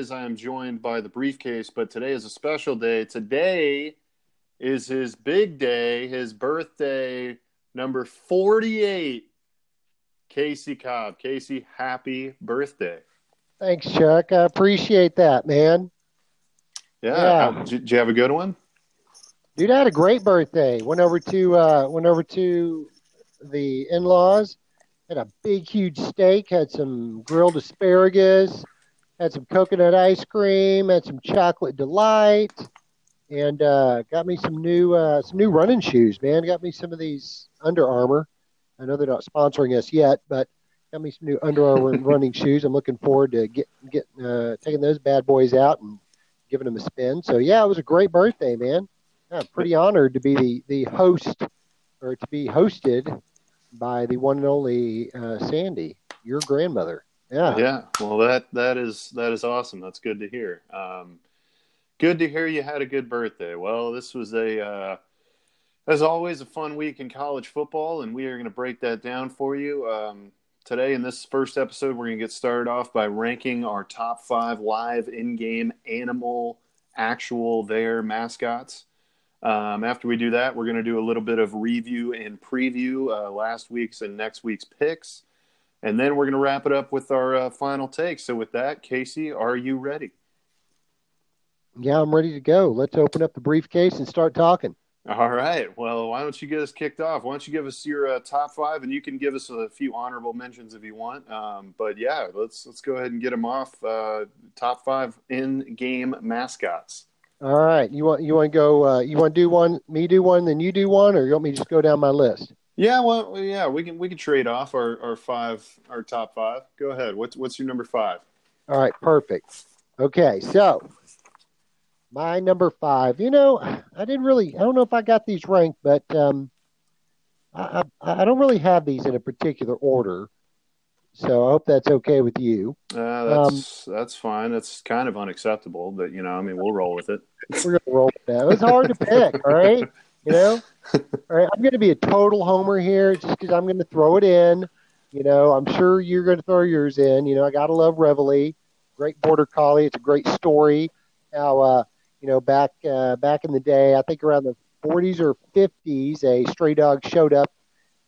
always, I am joined by the briefcase, but today is a special day. Today is his big day, his birthday, number 48. Casey Cobb. Casey, happy birthday. Thanks, Chuck. I appreciate that, man. Yeah. yeah. Did you have a good one? Dude, I had a great birthday. Went over to uh, went over to the in-laws. Had a big, huge steak. Had some grilled asparagus. Had some coconut ice cream. Had some chocolate delight, and uh, got me some new uh, some new running shoes. Man, got me some of these Under Armour. I know they're not sponsoring us yet, but got me some new Under Armour running shoes. I'm looking forward to get get uh, taking those bad boys out and giving them a spin. So yeah, it was a great birthday, man. I'm pretty honored to be the the host or to be hosted by the one and only uh, Sandy, your grandmother. Yeah. Yeah. Well, that that is that is awesome. That's good to hear. Um, good to hear you had a good birthday. Well, this was a uh, as always a fun week in college football, and we are going to break that down for you. Um, today in this first episode, we're going to get started off by ranking our top five live in-game animal actual their mascots. Um, after we do that, we're going to do a little bit of review and preview uh, last week's and next week's picks. And then we're going to wrap it up with our uh, final take. So, with that, Casey, are you ready? Yeah, I'm ready to go. Let's open up the briefcase and start talking. All right. Well, why don't you get us kicked off? Why don't you give us your uh, top five, and you can give us a few honorable mentions if you want. Um, but yeah, let's let's go ahead and get them off. Uh, top five in-game mascots. All right. You want you want to go? Uh, you want to do one? Me do one, then you do one, or you want me to just go down my list? Yeah. Well, yeah. We can we can trade off our, our five our top five. Go ahead. What's what's your number five? All right. Perfect. Okay. So my number five. You know, I didn't really. I don't know if I got these ranked, but um, I, I I don't really have these in a particular order. So I hope that's okay with you. Uh, that's um, that's fine. That's kind of unacceptable, but you know, I mean, we'll roll with it. We're gonna roll with that. It's hard to pick, all right. You know, all right. I'm going to be a total homer here, just because I'm going to throw it in. You know, I'm sure you're going to throw yours in. You know, I gotta love Reveille, great border collie. It's a great story. How uh, you know back uh, back in the day, I think around the 40s or 50s, a stray dog showed up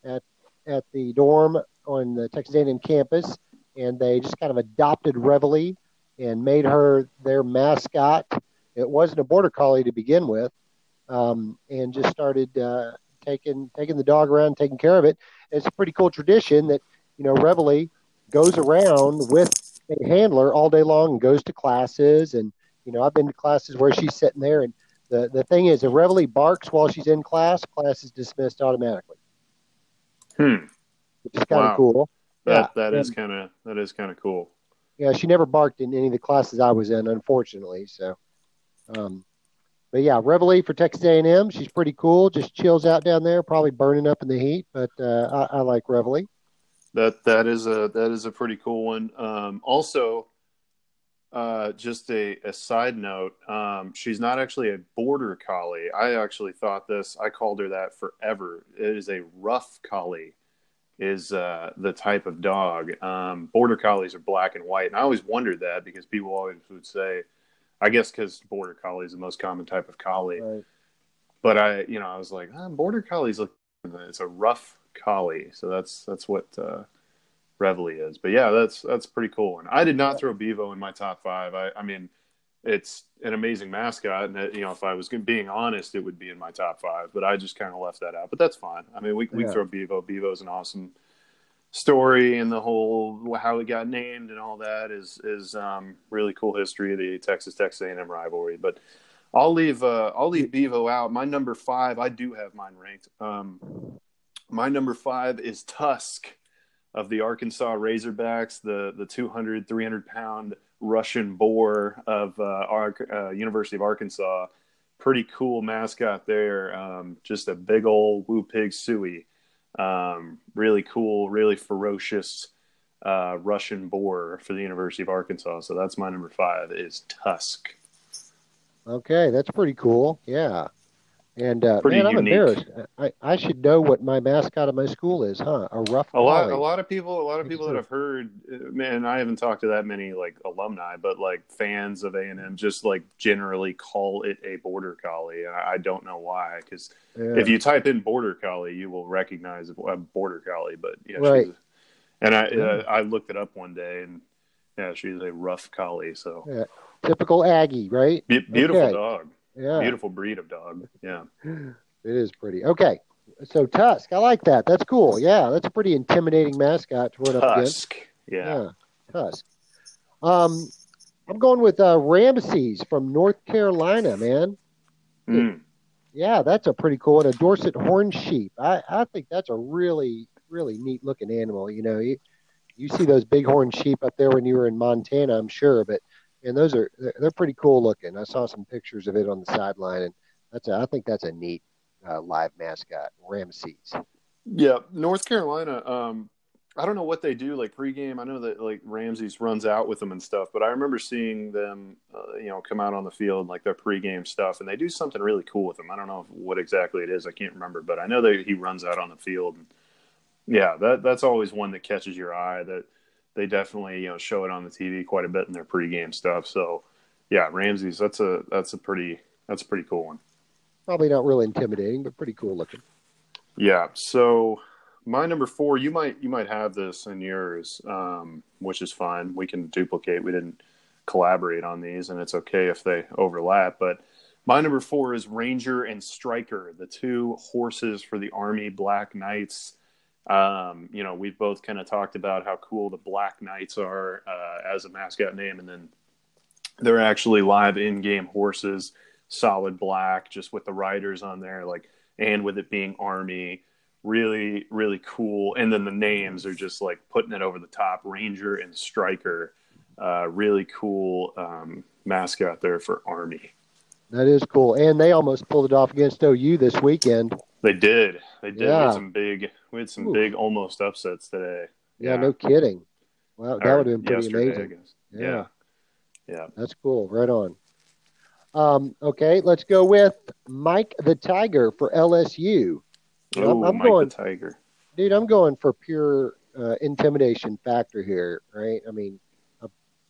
at at the dorm on the Texas A&M campus, and they just kind of adopted Reveille and made her their mascot. It wasn't a border collie to begin with, um, and just started uh, taking taking the dog around, taking care of it. And it's a pretty cool tradition that you know Reveille goes around with a handler all day long and goes to classes. And you know I've been to classes where she's sitting there, and the the thing is, if Reveille barks while she's in class, class is dismissed automatically. Hmm which is kind of wow. cool. That yeah. that is kind of that is kind of cool. Yeah, she never barked in any of the classes I was in, unfortunately. So, um, but yeah, Reveille for Texas A&M. She's pretty cool. Just chills out down there, probably burning up in the heat. But uh, I, I, like Reveille. That that is a that is a pretty cool one. Um, also, uh, just a, a side note, um, she's not actually a border collie. I actually thought this. I called her that forever. It is a rough collie is uh, the type of dog. Um, border collies are black and white, and I always wondered that because people always would say, I guess because border collie is the most common type of collie. Right. But I, you know, I was like, ah, border collies look. It's a rough collie, so that's that's what uh, Reveille is. But yeah, that's that's pretty cool. And I did not throw Bevo in my top five. I, I mean, it's an amazing mascot, and it, you know, if I was being honest, it would be in my top five. But I just kind of left that out. But that's fine. I mean, we we yeah. throw Bevo. Bevo's an awesome story, and the whole how it got named and all that is is um, really cool history of the Texas Texas A&M rivalry. But I'll leave uh, I'll leave Bevo out. My number five, I do have mine ranked. Um, my number five is Tusk of the Arkansas Razorbacks, the the 200 300 pound Russian boar of uh, our uh, University of Arkansas. Pretty cool mascot there. Um, just a big old woo pig sooie. Um, really cool, really ferocious uh, Russian boar for the University of Arkansas. So that's my number five is Tusk. Okay, that's pretty cool. Yeah. And uh, Pretty man, I'm unique. embarrassed. I, I should know what my mascot of my school is, huh? A rough A lot, collie. a lot of people, a lot of people that I've heard, uh, man, I haven't talked to that many like alumni, but like fans of A and M, just like generally call it a border collie, and I I don't know why. Because Yeah. if you type in border collie, you will recognize a border collie. But yeah, Right. she's, and I Yeah. uh, I looked it up one day, and yeah, she's a rough collie. So Typical Aggie, right? Be- beautiful Okay. dog, Yeah. beautiful breed of dog. Yeah, It is pretty. Okay. So Tusk, I like that. That's cool. Yeah, that's a pretty intimidating mascot to run up against. Tusk. Yeah. Tusk. Um, I'm going with uh, Ramses from North Carolina, man. Mm. Yeah, that's a pretty cool one. A Dorset horn sheep. I, I think that's a really, really neat looking animal. You know, you, you see those big horn sheep up there when you were in Montana, I'm sure, but and those are they're, pretty cool looking. I saw some pictures of it on the sideline, and that's a, I think that's a neat uh, live mascot, Ramses. Yeah, North Carolina. Um, I don't know what they do like pregame. I know that like Ramses runs out with them and stuff, but I remember seeing them, uh, you know, come out on the field like their pregame stuff, and they do something really cool with them. I don't know what exactly it is. I can't remember, but I know that he runs out on the field. And yeah, that that's always one that catches your eye. That they definitely you know show it on the TV quite a bit in their pregame stuff. So yeah, Ramses. That's a that's a pretty that's a pretty cool one. Probably not really intimidating, but pretty cool looking. Yeah. So my number four, you might you might have this in yours, um, which is fine. We can duplicate. We didn't collaborate on these, and it's okay if they overlap. But my number four is Ranger and Striker, the two horses for the Army Black Knights. Um, you know, we've both kind of talked about how cool the Black Knights are uh, as a mascot name, and then they're actually live in-game horses, solid black, just with the riders on there, like, and with it being Army. Really really cool. And then the names are just like putting it over the top ranger and striker. Uh, really cool um, mascot there for army That is cool, and they almost pulled it off against OU this weekend. they did they did Yeah. we had some big we had some Ooh. big almost upsets today Yeah, no kidding. Wow, that would have been pretty amazing. Yeah. yeah yeah That's cool. Right on. Um, okay, let's go with Mike the Tiger for LSU. I'm- oh I'm mike going- the tiger Dude, I'm going for pure uh, intimidation factor here, right? I mean,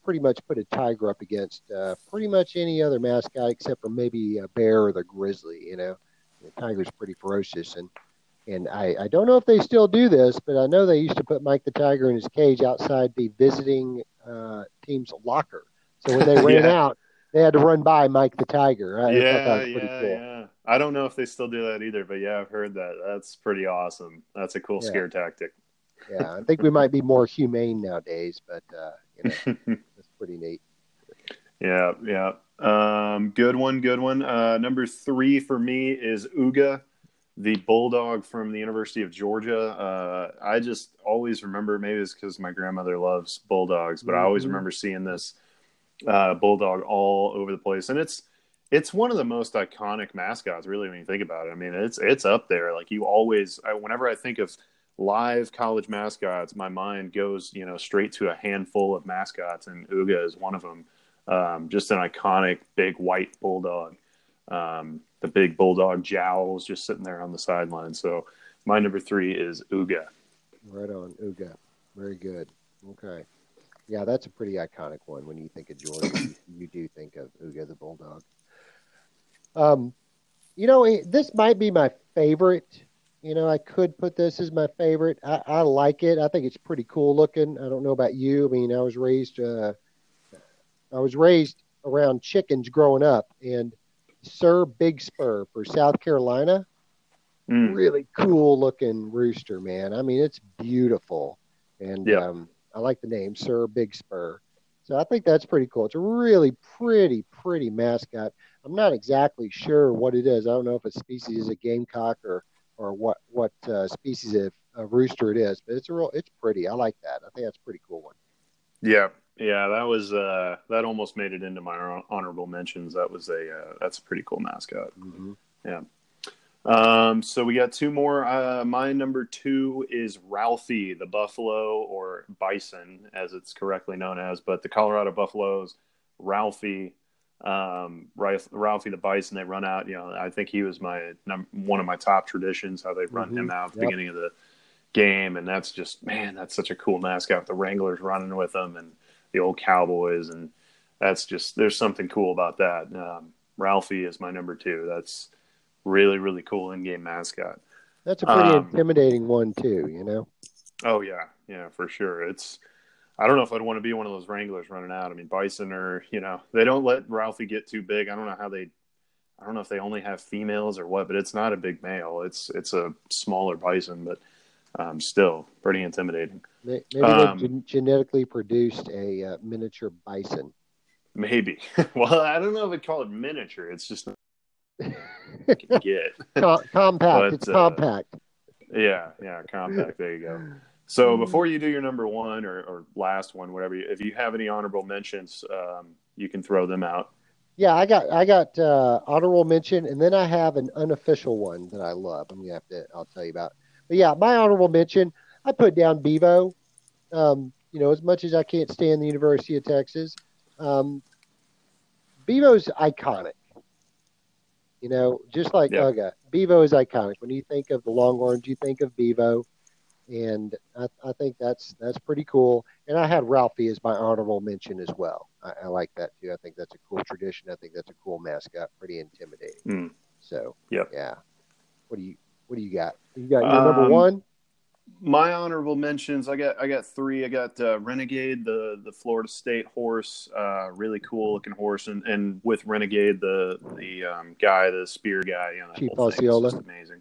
pretty much put a tiger up against uh, pretty much any other mascot except for maybe a bear or the grizzly. You know, the tiger's pretty ferocious, and and I, I don't know if they still do this, but I know they used to put Mike the tiger in his cage outside the visiting uh, team's locker. So when they ran Yeah. out, they had to run by Mike the tiger. I that yeah was pretty yeah cool. yeah i don't know if they still do that either but yeah i've heard that that's pretty awesome that's a cool Yeah. scare tactic Yeah, I think we might be more humane nowadays, but uh, you know, pretty neat. Yeah, yeah. Um, good one, good one. Uh, number three for me is Uga, the bulldog from the University of Georgia. Uh, I just always remember, maybe it's because my grandmother loves bulldogs, but I always Mhm. remember seeing this uh, bulldog all over the place, and it's it's one of the most iconic mascots, really, when you think about it. I mean, it's it's up there. Like you always, I, whenever I think of live college mascots, my mind goes, you know, straight to a handful of mascots, and Uga is one of them. Um, just an iconic big white bulldog. Um, the big bulldog jowls just sitting there on the sideline. So my number three is Uga. Right on, Uga. Very good. Okay. Yeah, that's a pretty iconic one. When you think of you, you do think of Uga the Bulldog. Um, you know, this might be my favorite. You know, I could put this as my favorite. I, I like it. I think it's pretty cool looking. I don't know about you. I mean, I was raised, uh, I was raised around chickens growing up, and Sir Big Spur for South Carolina Mm. really cool looking rooster, man. I mean, it's beautiful, and Yeah. um, I like the name Sir Big Spur. So I think that's pretty cool. It's a really pretty, pretty mascot. I'm not exactly sure what it is. I don't know if it's species is a gamecock or or what what uh, species of, of rooster it is, but it's a real it's pretty. I like that. I think that's a pretty cool one. Yeah, yeah, that was uh, that almost made it into my hon- mentions. That was a uh, that's a pretty cool mascot. Mm-hmm. Um, so we got two more. Uh, my number two is Ralphie, the buffalo or bison, as it's correctly known as, but the Colorado Buffaloes, Ralphie. Um, Ralphie the Bison. They run out. You know, I think he was my one of my top traditions. How they run Mhm. him out at the Yep. beginning of the game, and that's just man, that's such a cool mascot. The Wranglers running with them, and the old Cowboys, and that's just there's something cool about that. Um, Ralphie is my number two. That's really really cool in game mascot. That's a pretty Um, intimidating one too. You know. Oh yeah, yeah, for sure. It's I don't know if I'd want to be one of those Wranglers running out. I mean, Bison are you know they don't let Ralphie get too big. I don't know how they. I don't know if they only have females or what, but it's not a big male. It's it's a smaller bison, but um, still pretty intimidating. Maybe Um, they gen- genetically produced a uh, miniature bison. Maybe. well, I don't know if I'd call it miniature. It's just get. Com- compact. But, it's uh, compact. Yeah, yeah, compact. There you go. So Mm. before you do your number one or, or last one, whatever, if you have any honorable mentions, um, you can throw them out. Yeah, I got I got uh, honorable mention, and then I have an unofficial one that I love. I'm gonna have to I'll tell you about. But yeah, my honorable mention, I put down Bevo. Um, you know, as much as I can't stand the University of Texas, um, Bevo's iconic. You know, just like Yeah. Uga, Bevo is iconic. When you think of the Longhorns, you think of Bevo, and I, I think that's that's pretty cool. And I had Ralphie as my honorable mention as well. I, I like that too. I think that's a cool tradition. I think that's a cool mascot. Pretty intimidating. Hmm. So Yep. yeah. What do you What do you got? You got your number Um, one. My honorable mentions, I got I got three. I got uh, Renegade, the the Florida State horse, uh, really cool looking horse, and, and with Renegade, the the um, guy, the spear guy, you know, Chief whole thing is Osceola? amazing.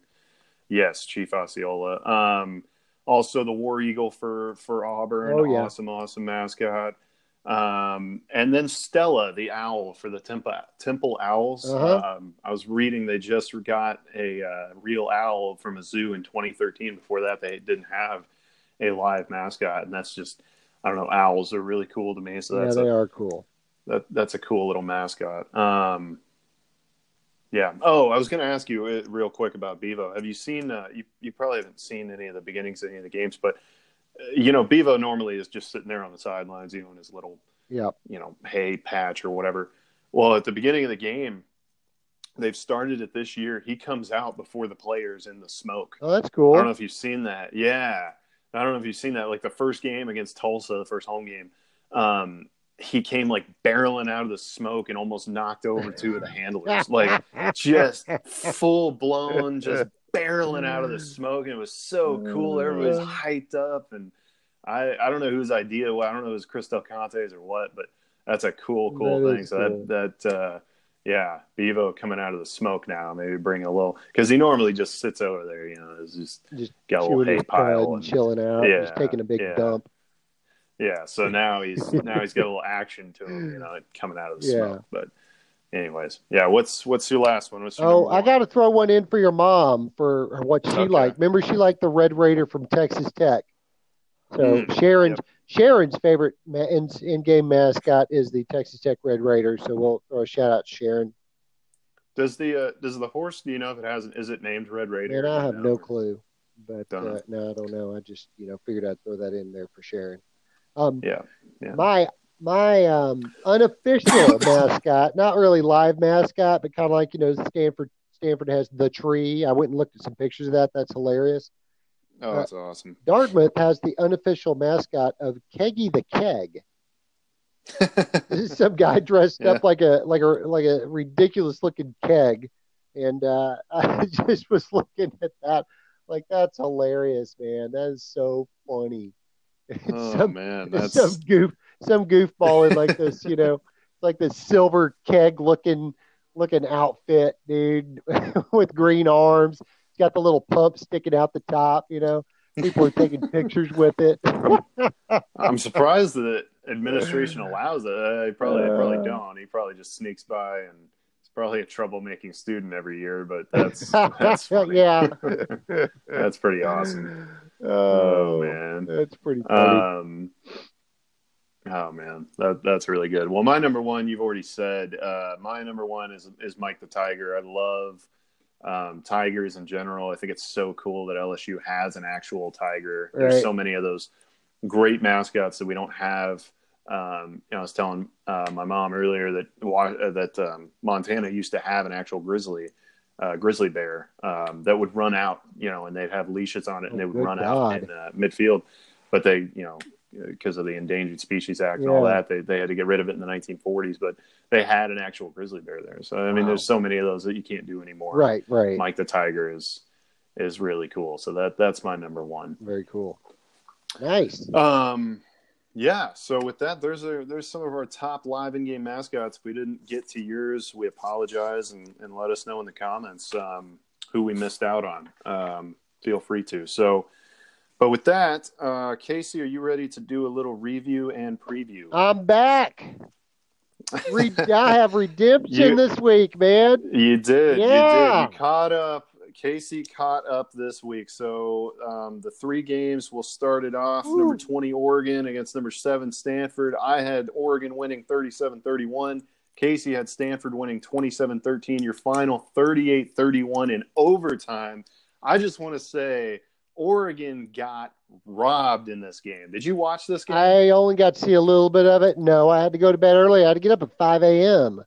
Yes, Chief Osceola. Um, also the War Eagle for for Auburn, Oh, yeah. awesome, awesome mascot. Um, and then Stella, the owl for the Temple Temple Owls. Uh-huh. Um, I was reading they just got a uh, real owl from a zoo in 2013. Before that, they didn't have a live mascot, and that's just I don't know. Owls are really cool to me, so Yeah, they a, are cool. that that's a cool little mascot. Um, yeah. Oh, I was going to ask you uh, real quick about Bevo. Have you seen? Uh, you you probably haven't seen any of the beginnings of any of the games, but uh, you know, Bevo normally is just sitting there on the sidelines, you know, in his little Yeah. you know hay patch or whatever. Well, at the beginning of the game, they've started it this year. He comes out before the players in the smoke. Oh, that's cool. I don't know if you've seen that. Yeah. I don't know if you've seen that. Like the first game against Tulsa, the first home game, um, he came like barreling out of the smoke and almost knocked over two of the handlers. Like just full blown, just barreling out of the smoke. And it was so cool. Everybody's hyped up. And I, I don't know whose idea, Well, I don't know if it was Chris Del Conte's or what, but that's a cool, cool That thing. So cool. that, that, uh, yeah, Bevo coming out of the smoke now, maybe bring a little because he normally just sits over there, you know, is just just got a little hay pile and and chilling out, Yeah, just taking a big yeah. dump. Yeah. So now he's now he's got a little action to him, you know, coming out of the Yeah. smoke. But anyways, yeah. What's what's your last one? What's your Oh, I got to throw one in for your mom for what she Okay. liked. Remember, she liked the Red Raider from Texas Tech. So Mm, Sharon's yep. Sharon's favorite ma- in, in-game mascot is the Texas Tech Red Raider. So we'll throw a shout out to Sharon. Does the uh, does the horse? Do you know if it has? Is it named Red Raider? And I have no? no clue, but uh, no, I don't know. I just you know figured I'd throw that in there for Sharon. Um, Yeah, yeah. my my um, unofficial mascot, not really live mascot, but kind of like you know Stanford. Stanford has the tree. I went and looked at some pictures of that. That's hilarious. Oh, that's awesome. Dartmouth has the unofficial mascot of Keggy the Keg. This is some guy dressed Yeah. up like a like a like a ridiculous looking keg, and uh, I just was looking at that like that's hilarious, man. That is so funny. oh some man, that's some goof some goofball in like this, you know, like this silver keg looking looking outfit, dude, with green arms. It's got the little pump sticking out the top, you know. People are taking pictures with it. I'm surprised that administration allows it. Uh, he probably they probably Uh. don't. He probably just sneaks by and he's probably a troublemaking student every year. But that's that's yeah. that's pretty awesome. Oh, Oh man. That's pretty funny. Um, oh man, that that's really good. Well, my number one, you've already said. Uh, my number one is is Mike the Tiger. I love um, tigers in general. I think it's so cool that LSU has an actual tiger. There's so many of those great mascots that we don't have Um, you know, I was telling uh, my mom earlier that uh, that um, Montana used to have an actual grizzly uh, grizzly bear um, that would run out, you know, and they'd have leashes on it and oh, they would run God. out in uh, midfield. But they, you know, because of the Endangered Species Act and yeah. all that, they, they had to get rid of it in the 1940s. But they had an actual grizzly bear there. So I mean, wow. there's so many of those that you can't do anymore. Right, right. Mike the Tiger is is really cool. So that that's my number one. Very cool. Nice. Um, yeah. So with that, there's a there's some of our top live in game mascots. If we didn't get to yours, we apologize and, and let us know in the comments um, who we missed out on. Um, feel free to. So, but with that, uh, Casey, are you ready to do a little review and preview? I'm back. Re- I have redemption you, this week, man. You did. Yeah. You did. You caught up Casey caught up this week. So um, the three games will start it off. Ooh. Number 20, Oregon against number seven, Stanford. I had Oregon winning 37 31. Casey had Stanford winning 27 13. Your final 38 31 in overtime. I just want to say Oregon got robbed in this game. Did you watch this game? I only got to see a little bit of it. No, I had to go to bed early. I had to get up at 5 a.m.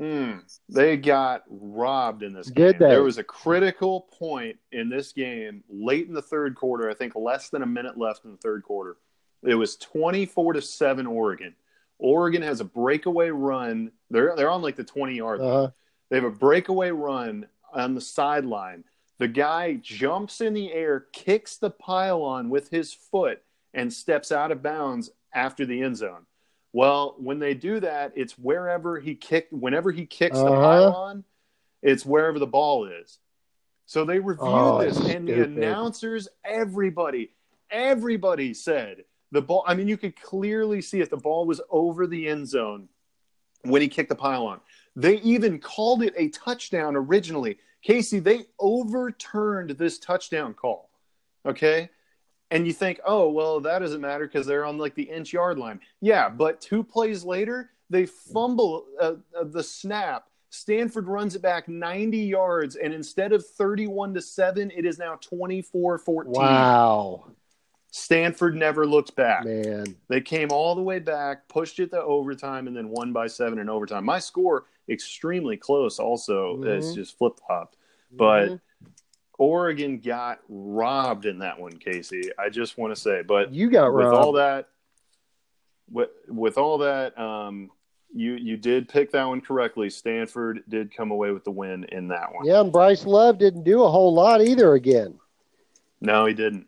Mm, they got robbed in this game. There was a critical point in this game late in the third quarter. I think less than a minute left in the third quarter. It was 24 to 7 Oregon. Oregon has a breakaway run. They're they're on like the 20 yard line. Uh-huh. They have a breakaway run on the sideline. The guy jumps in the air, kicks the pylon with his foot, and steps out of bounds after the end zone. Well, when they do that, it's wherever he kicked. Whenever he kicks uh-huh. the pylon, it's wherever the ball is. So they reviewed oh, this, and the announcers, everybody, everybody said the ball. I mean, you could clearly see it. The ball was over the end zone when he kicked the pylon. They even called it a touchdown originally. Casey, they overturned this touchdown call. Okay and you think, oh, well, that doesn't matter because they're on like the inch yard line. Yeah, but two plays later, they fumble uh, uh, the snap. Stanford runs it back 90 yards, and instead of 31 to 7, it is now 24 14. Wow. Stanford never looked back. Man. They came all the way back, pushed it to overtime, and then won by seven in overtime. My score, extremely close, also. Mm-hmm. It's just flip flopped. But. Oregon got robbed in that one, Casey. I just want to say, but you got with robbed. all that. With, with all that, um, you you did pick that one correctly. Stanford did come away with the win in that one. Yeah, and Bryce Love didn't do a whole lot either. Again, no, he didn't.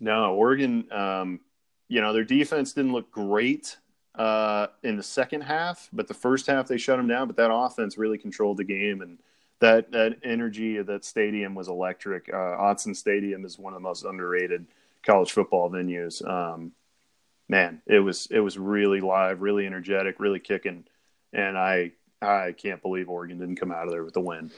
No, Oregon. Um, you know their defense didn't look great uh, in the second half, but the first half they shut them down. But that offense really controlled the game and that that energy of that stadium was electric. Uh, Autzen Stadium is one of the most underrated college football venues. Um, man, it was it was really live, really energetic, really kicking, and I I can't believe Oregon didn't come out of there with the win.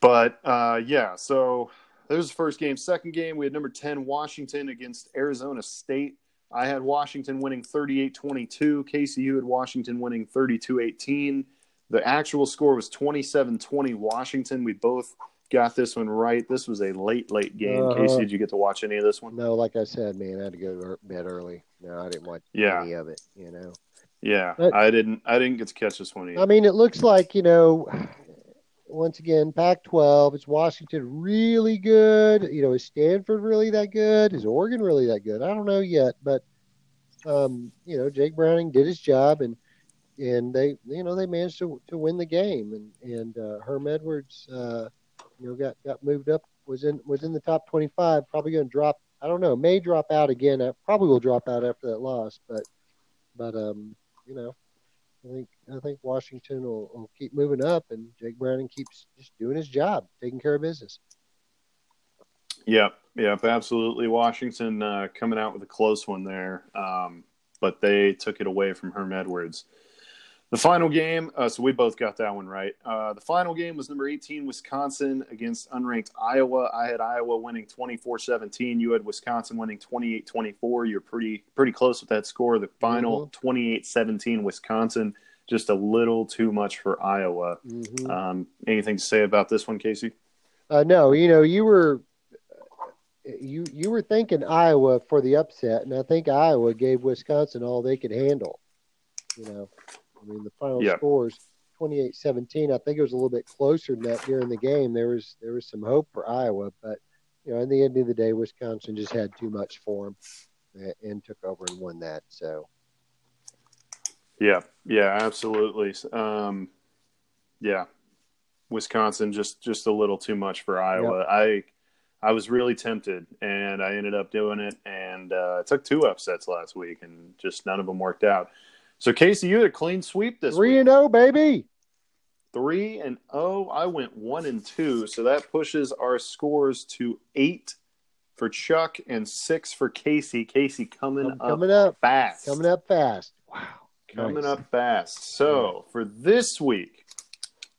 But uh, yeah, so was the first game. Second game, we had number ten Washington against Arizona State. I had Washington winning 38-22. Casey, you had Washington winning 32-18. The actual score was 27 20 Washington. We both got this one right. This was a late, late game. Uh-huh. Casey, did you get to watch any of this one? No, like I said, man, I had to go to bed early. No, I didn't watch yeah. any of it, you know. Yeah, but, I didn't. I didn't get to catch this one either. I mean, it looks like you know. Once again, Pac-12. Is Washington really good? You know, is Stanford really that good? Is Oregon really that good? I don't know yet, but um, you know, Jake Browning did his job, and and they you know they managed to to win the game and and uh, Herm Edwards uh, you know got got moved up was in was in the top 25 probably going to drop I don't know may drop out again uh, probably will drop out after that loss but but um you know I think I think Washington will, will keep moving up and Jake Browning keeps just doing his job taking care of business. Yep, yep, absolutely. Washington uh, coming out with a close one there, um, but they took it away from Herm Edwards. The final game, uh, so we both got that one right. Uh, the final game was number 18, Wisconsin against unranked Iowa. I had Iowa winning 24 17. You had Wisconsin winning 28 24. You're pretty pretty close with that score. The final mm-hmm. 28 mm-hmm. 17, Wisconsin. Just a little too much for Iowa. Mm-hmm. Um, anything to say about this one, Casey? Uh, no, you know, you were you you were thinking Iowa for the upset, and I think Iowa gave Wisconsin all they could handle. You know, I mean the final Yeah. scores 28-17. I think it was a little bit closer than that during the game. There was there was some hope for Iowa, but you know, in the end of the day, Wisconsin just had too much for them and, and took over and won that. So Yeah, yeah, absolutely. Um, yeah, Wisconsin just just a little too much for Iowa. I I was really tempted, and I ended up doing it. And uh, I took two upsets last week, and just none of them worked out. So Casey, you had a clean sweep this three week. and zero, baby. Three and oh, I went one and two, so that pushes our scores to eight for Chuck and six for Casey. Casey coming I'm up coming up, fast. coming up fast. Wow, Coming Nice. up fast. So for this week,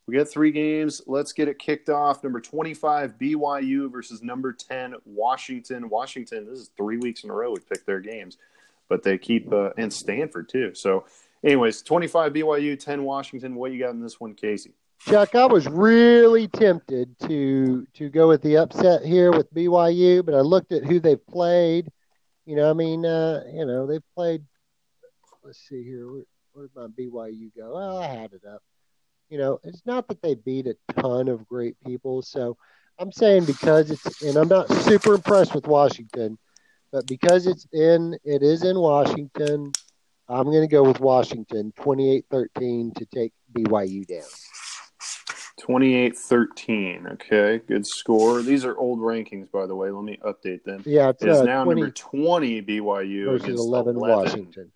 we got three games. Let's get it kicked off. Number 25, BYU versus number 10, Washington. Washington, this is three weeks in a row we picked their games, but they keep, uh, and Stanford too. So, anyways, 25 BYU, 10 Washington. What you got in this one, Casey? Chuck, I was really tempted to to go with the upset here with BYU, but I looked at who they've played. You know, I mean, uh, you know, they've played. Let's see here. Where did my BYU go? Well, I had it up. You know, it's not that they beat a ton of great people. So I'm saying because it's, and I'm not super impressed with Washington, but because it's in, it is in Washington. I'm going to go with Washington 28-13 to take BYU down. 28 13. Okay, good score. These are old rankings, by the way. Let me update them. Yeah, it's It is uh, now 20 number 20 BYU versus 11, 11 Washington.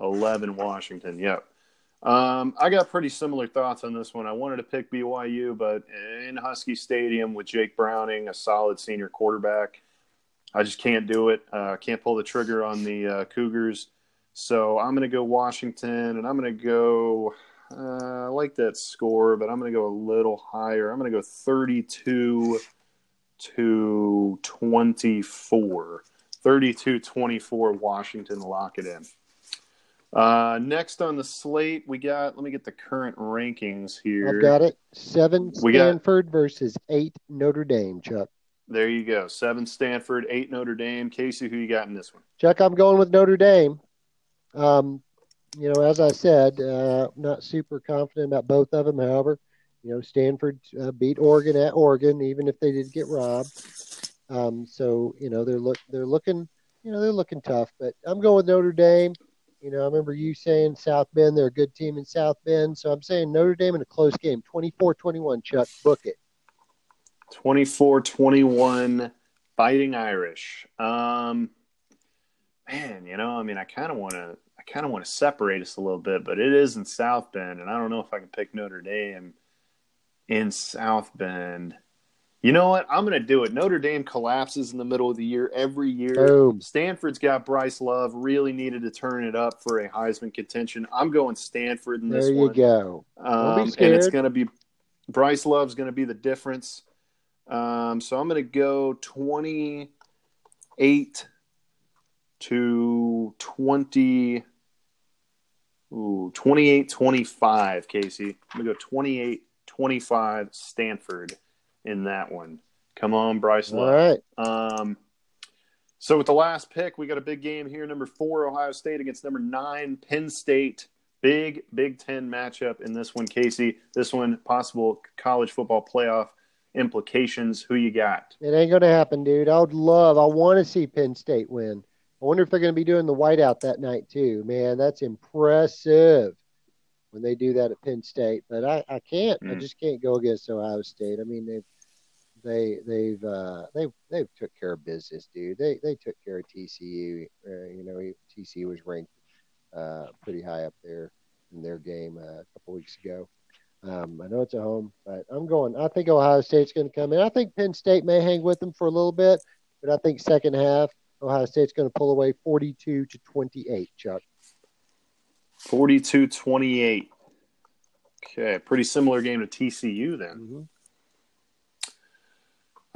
11 Washington. Yep. Um, I got pretty similar thoughts on this one. I wanted to pick BYU, but in Husky Stadium with Jake Browning, a solid senior quarterback, I just can't do it. Uh, can't pull the trigger on the uh, Cougars. So I'm going to go Washington, and I'm going to go. Uh, I like that score, but I'm going to go a little higher. I'm going to go 32 to 24. 32 24 Washington. Lock it in. Uh, next on the slate, we got. Let me get the current rankings here. I've got it. Seven We got- Stanford versus eight Notre Dame, Chuck. There you go. Seven Stanford, eight Notre Dame. Casey, who you got in this one? Chuck, I'm going with Notre Dame. Um, you know, as I said, uh, not super confident about both of them. However, you know, Stanford uh, beat Oregon at Oregon, even if they did get robbed. Um, so you know, they're look they're looking, you know, they're looking tough. But I'm going with Notre Dame. You know, I remember you saying South Bend, they're a good team in South Bend. So I'm saying Notre Dame in a close game, 24-21. Chuck, book it. 24 21 Fighting Irish. Um, man, you know, I mean, I kind of want to. I kind of want to separate us a little bit, but it is in South Bend, and I don't know if I can pick Notre Dame in South Bend. You know what? I'm going to do it. Notre Dame collapses in the middle of the year every year. Boom. Stanford's got Bryce Love, really needed to turn it up for a Heisman contention. I'm going Stanford in this There you one. go. Um, and it's going to be Bryce Love's going to be the difference. Um, so I'm going to go 28 to 20. Ooh, 28 25, Casey. I'm going to go 28 25 Stanford in that one. Come on, Bryce All Love. right. Um, so with the last pick, we got a big game here. Number four, Ohio State against number nine, Penn State. Big Big Ten matchup in this one, Casey. This one, possible college football playoff implications. Who you got? It ain't going to happen, dude. I would love, I want to see Penn State win. I wonder if they're going to be doing the whiteout that night, too. Man, that's impressive when they do that at Penn State. But I, I can't, I Mm. just can't go against Ohio State. I mean, they've, they, they've, uh, they've, they've took care of business, dude. They, they took care of TCU. Uh, you know, TCU was ranked uh, pretty high up there in their game uh, a couple weeks ago. Um, I know it's at home, but I'm going. I think Ohio State's going to come in. I think Penn State may hang with them for a little bit, but I think second half Ohio State's going to pull away 42 to 28. Chuck. 42 28. Okay, pretty similar game to TCU then. Mm-hmm.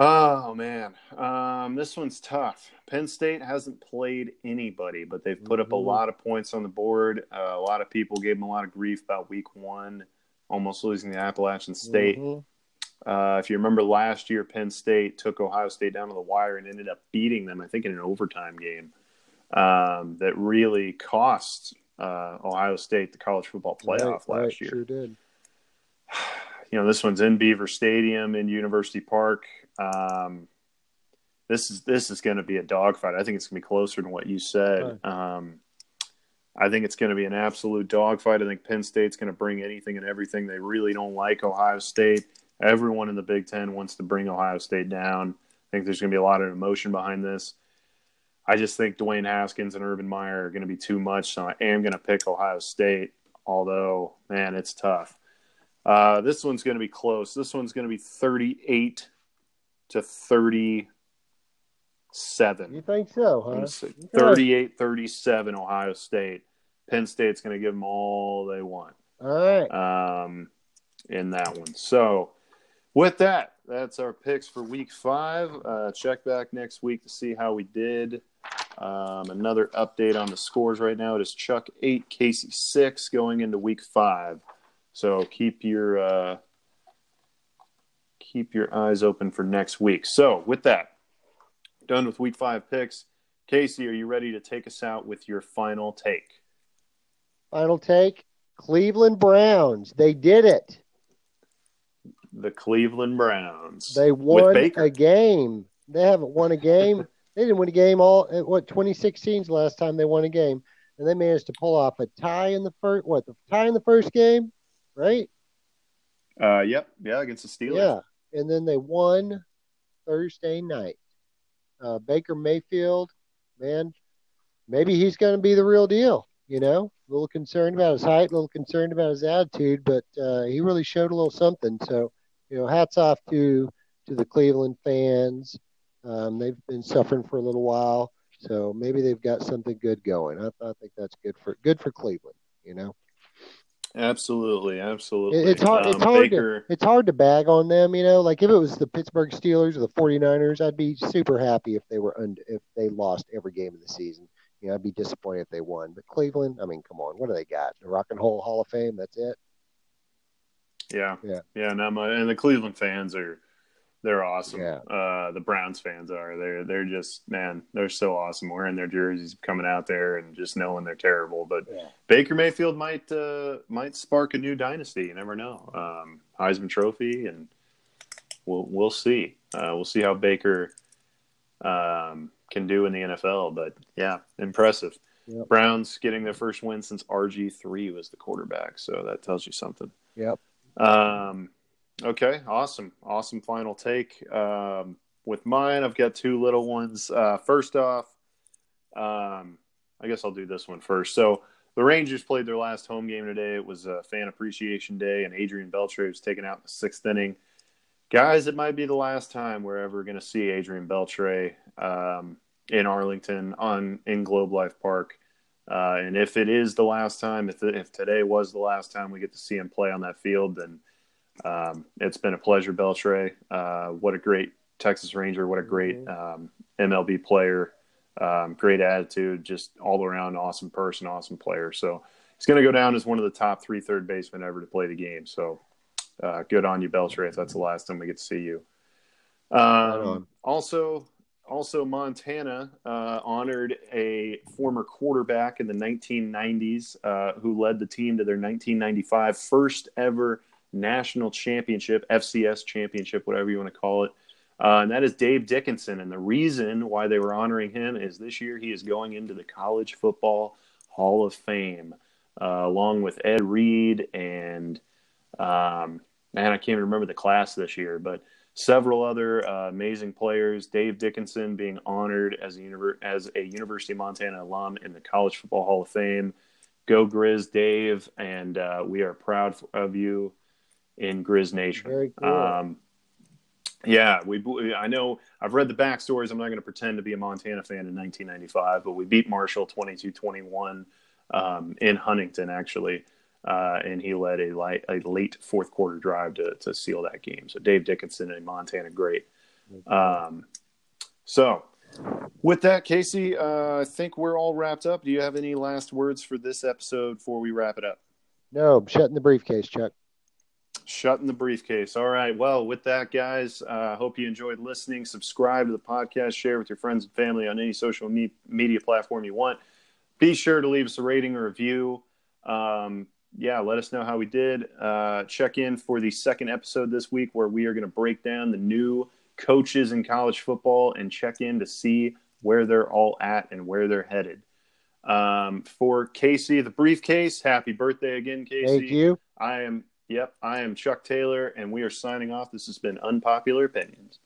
Oh man, um, this one's tough. Penn State hasn't played anybody, but they've put up a Mhm. lot of points on the board. Uh, a lot of people gave them a lot of grief about Week One, almost losing the Appalachian State. Mhm. Uh, if you remember last year, Penn State took Ohio State down to the wire and ended up beating them, I think, in an overtime game um, that really cost uh, Ohio State the college football playoff Right, last right, year. Sure did. You know, this one's in Beaver Stadium in University Park. Um, this is this is going to be a dogfight. I think it's going to be closer than what you said. Um, I think it's going to be an absolute dogfight. I think Penn State's going to bring anything and everything. They really don't like Ohio State. Everyone in the Big Ten wants to bring Ohio State down. I think there's going to be a lot of emotion behind this. I just think Dwayne Haskins and Urban Meyer are going to be too much, so I am going to pick Ohio State. Although, man, it's tough. Uh, this one's going to be close. This one's going to be 38 to 37. You think so, huh? gonna 38 37 Ohio State. Penn State's going to give them all they want All right. um, in that one. So, with that, that's our picks for week five. Uh, check back next week to see how we did. Um, another update on the scores right now. It is Chuck 8, Casey 6 going into week five. So, keep your. Uh, keep your eyes open for next week. So, with that, done with week five picks. Casey, are you ready to take us out with your final take? Final take. Cleveland Browns. They did it. The Cleveland Browns. They won a game. They haven't won a game. they didn't win a game all uh, what 2016 is the last time they won a game, and they managed to pull off a tie in the first what the tie in the first game, right? Uh, yep, yeah, against the Steelers. Yeah, and then they won Thursday night. Uh, Baker Mayfield, man, maybe he's going to be the real deal. You know, a little concerned about his height, a little concerned about his attitude, but uh, he really showed a little something. So, you know, hats off to to the Cleveland fans. Um, they've been suffering for a little while, so maybe they've got something good going. I, I think that's good for good for Cleveland. You know. Absolutely, absolutely. It- It's hard. Um, it's hard. Baker, To, it's hard to bag on them. You know, like if it was the Pittsburgh Steelers or the 49ers, I'd be super happy if they were und- if they lost every game of the season. You know, I'd be disappointed if they won. But Cleveland, I mean, come on, what do they got? The Rock and Roll Hall of Fame. That's it. yeah, Yeah. yeah. No, my, and the Cleveland fans are they're awesome. Yeah. Uh, the Browns fans are they're they're just man, they're so awesome wearing their jerseys, coming out there, and just knowing they're terrible. But Yeah. Baker Mayfield might uh, might spark a new dynasty. You never know. Um, Heisman Trophy, and we'll we'll see. Uh, we'll see how Baker um, can do in the NFL. But yeah, impressive. Yep. Browns getting their first win since RG three was the quarterback, so that tells you something. Yep. Um, okay, awesome, awesome final take. Um, with mine, I've got two little ones. Uh, first off, um, I guess I'll do this one first. So the Rangers played their last home game today. It was a fan appreciation day, and Adrian Beltre was taken out in the sixth inning. Guys, it might be the last time we're ever going to see Adrian Beltre um, in Arlington on in Globe Life Park. Uh, and if it is the last time, if, if today was the last time we get to see him play on that field, then um, it's been a pleasure, Beltre. Uh, what a great Texas Ranger. What a great um, MLB player. Um, great attitude. Just all around awesome person, awesome player. So he's going to go down as one of the top three third basemen ever to play the game. So uh, good on you, Beltre, if that's the last time we get to see you. Um, also, also Montana uh, honored a former quarterback in the 1990s uh, who led the team to their 1995 first ever national championship, FCS championship, whatever you want to call it. Uh, and that is Dave Dickenson. And the reason why they were honoring him is this year he is going into the College Football Hall of Fame, uh, along with Ed Reed and, um, man, I can't even remember the class this year, but several other uh, amazing players. Dave Dickenson being honored as a, univer- as a University of Montana alum in the College Football Hall of Fame. Go Grizz, Dave, and uh, we are proud of you in Grizz Nation. Very cool. Um, yeah, we. I know. I've read the backstories. I'm not going to pretend to be a Montana fan in 1995, but we beat Marshall 22-21 um, in Huntington, actually, uh, and he led a, light, a late fourth quarter drive to, to seal that game. So Dave Dickenson, a Montana great. Um, so, with that, Casey, uh, I think we're all wrapped up. Do you have any last words for this episode before we wrap it up? No, I'm shutting the briefcase, Chuck. shutting the briefcase. All right. Well, with that, guys, I uh, hope you enjoyed listening. Subscribe to the podcast, share with your friends and family on any social me- media platform you want. Be sure to leave us a rating or review. Um, yeah, let us know how we did. Uh, check in for the second episode this week where we are going to break down the new coaches in college football and check in to see where they're all at and where they're headed. Um, for Casey, the briefcase, happy birthday again, Casey. Thank you. I am, yep, I am Chuck Taylor, and we are signing off. This has been Unpopular Opinions.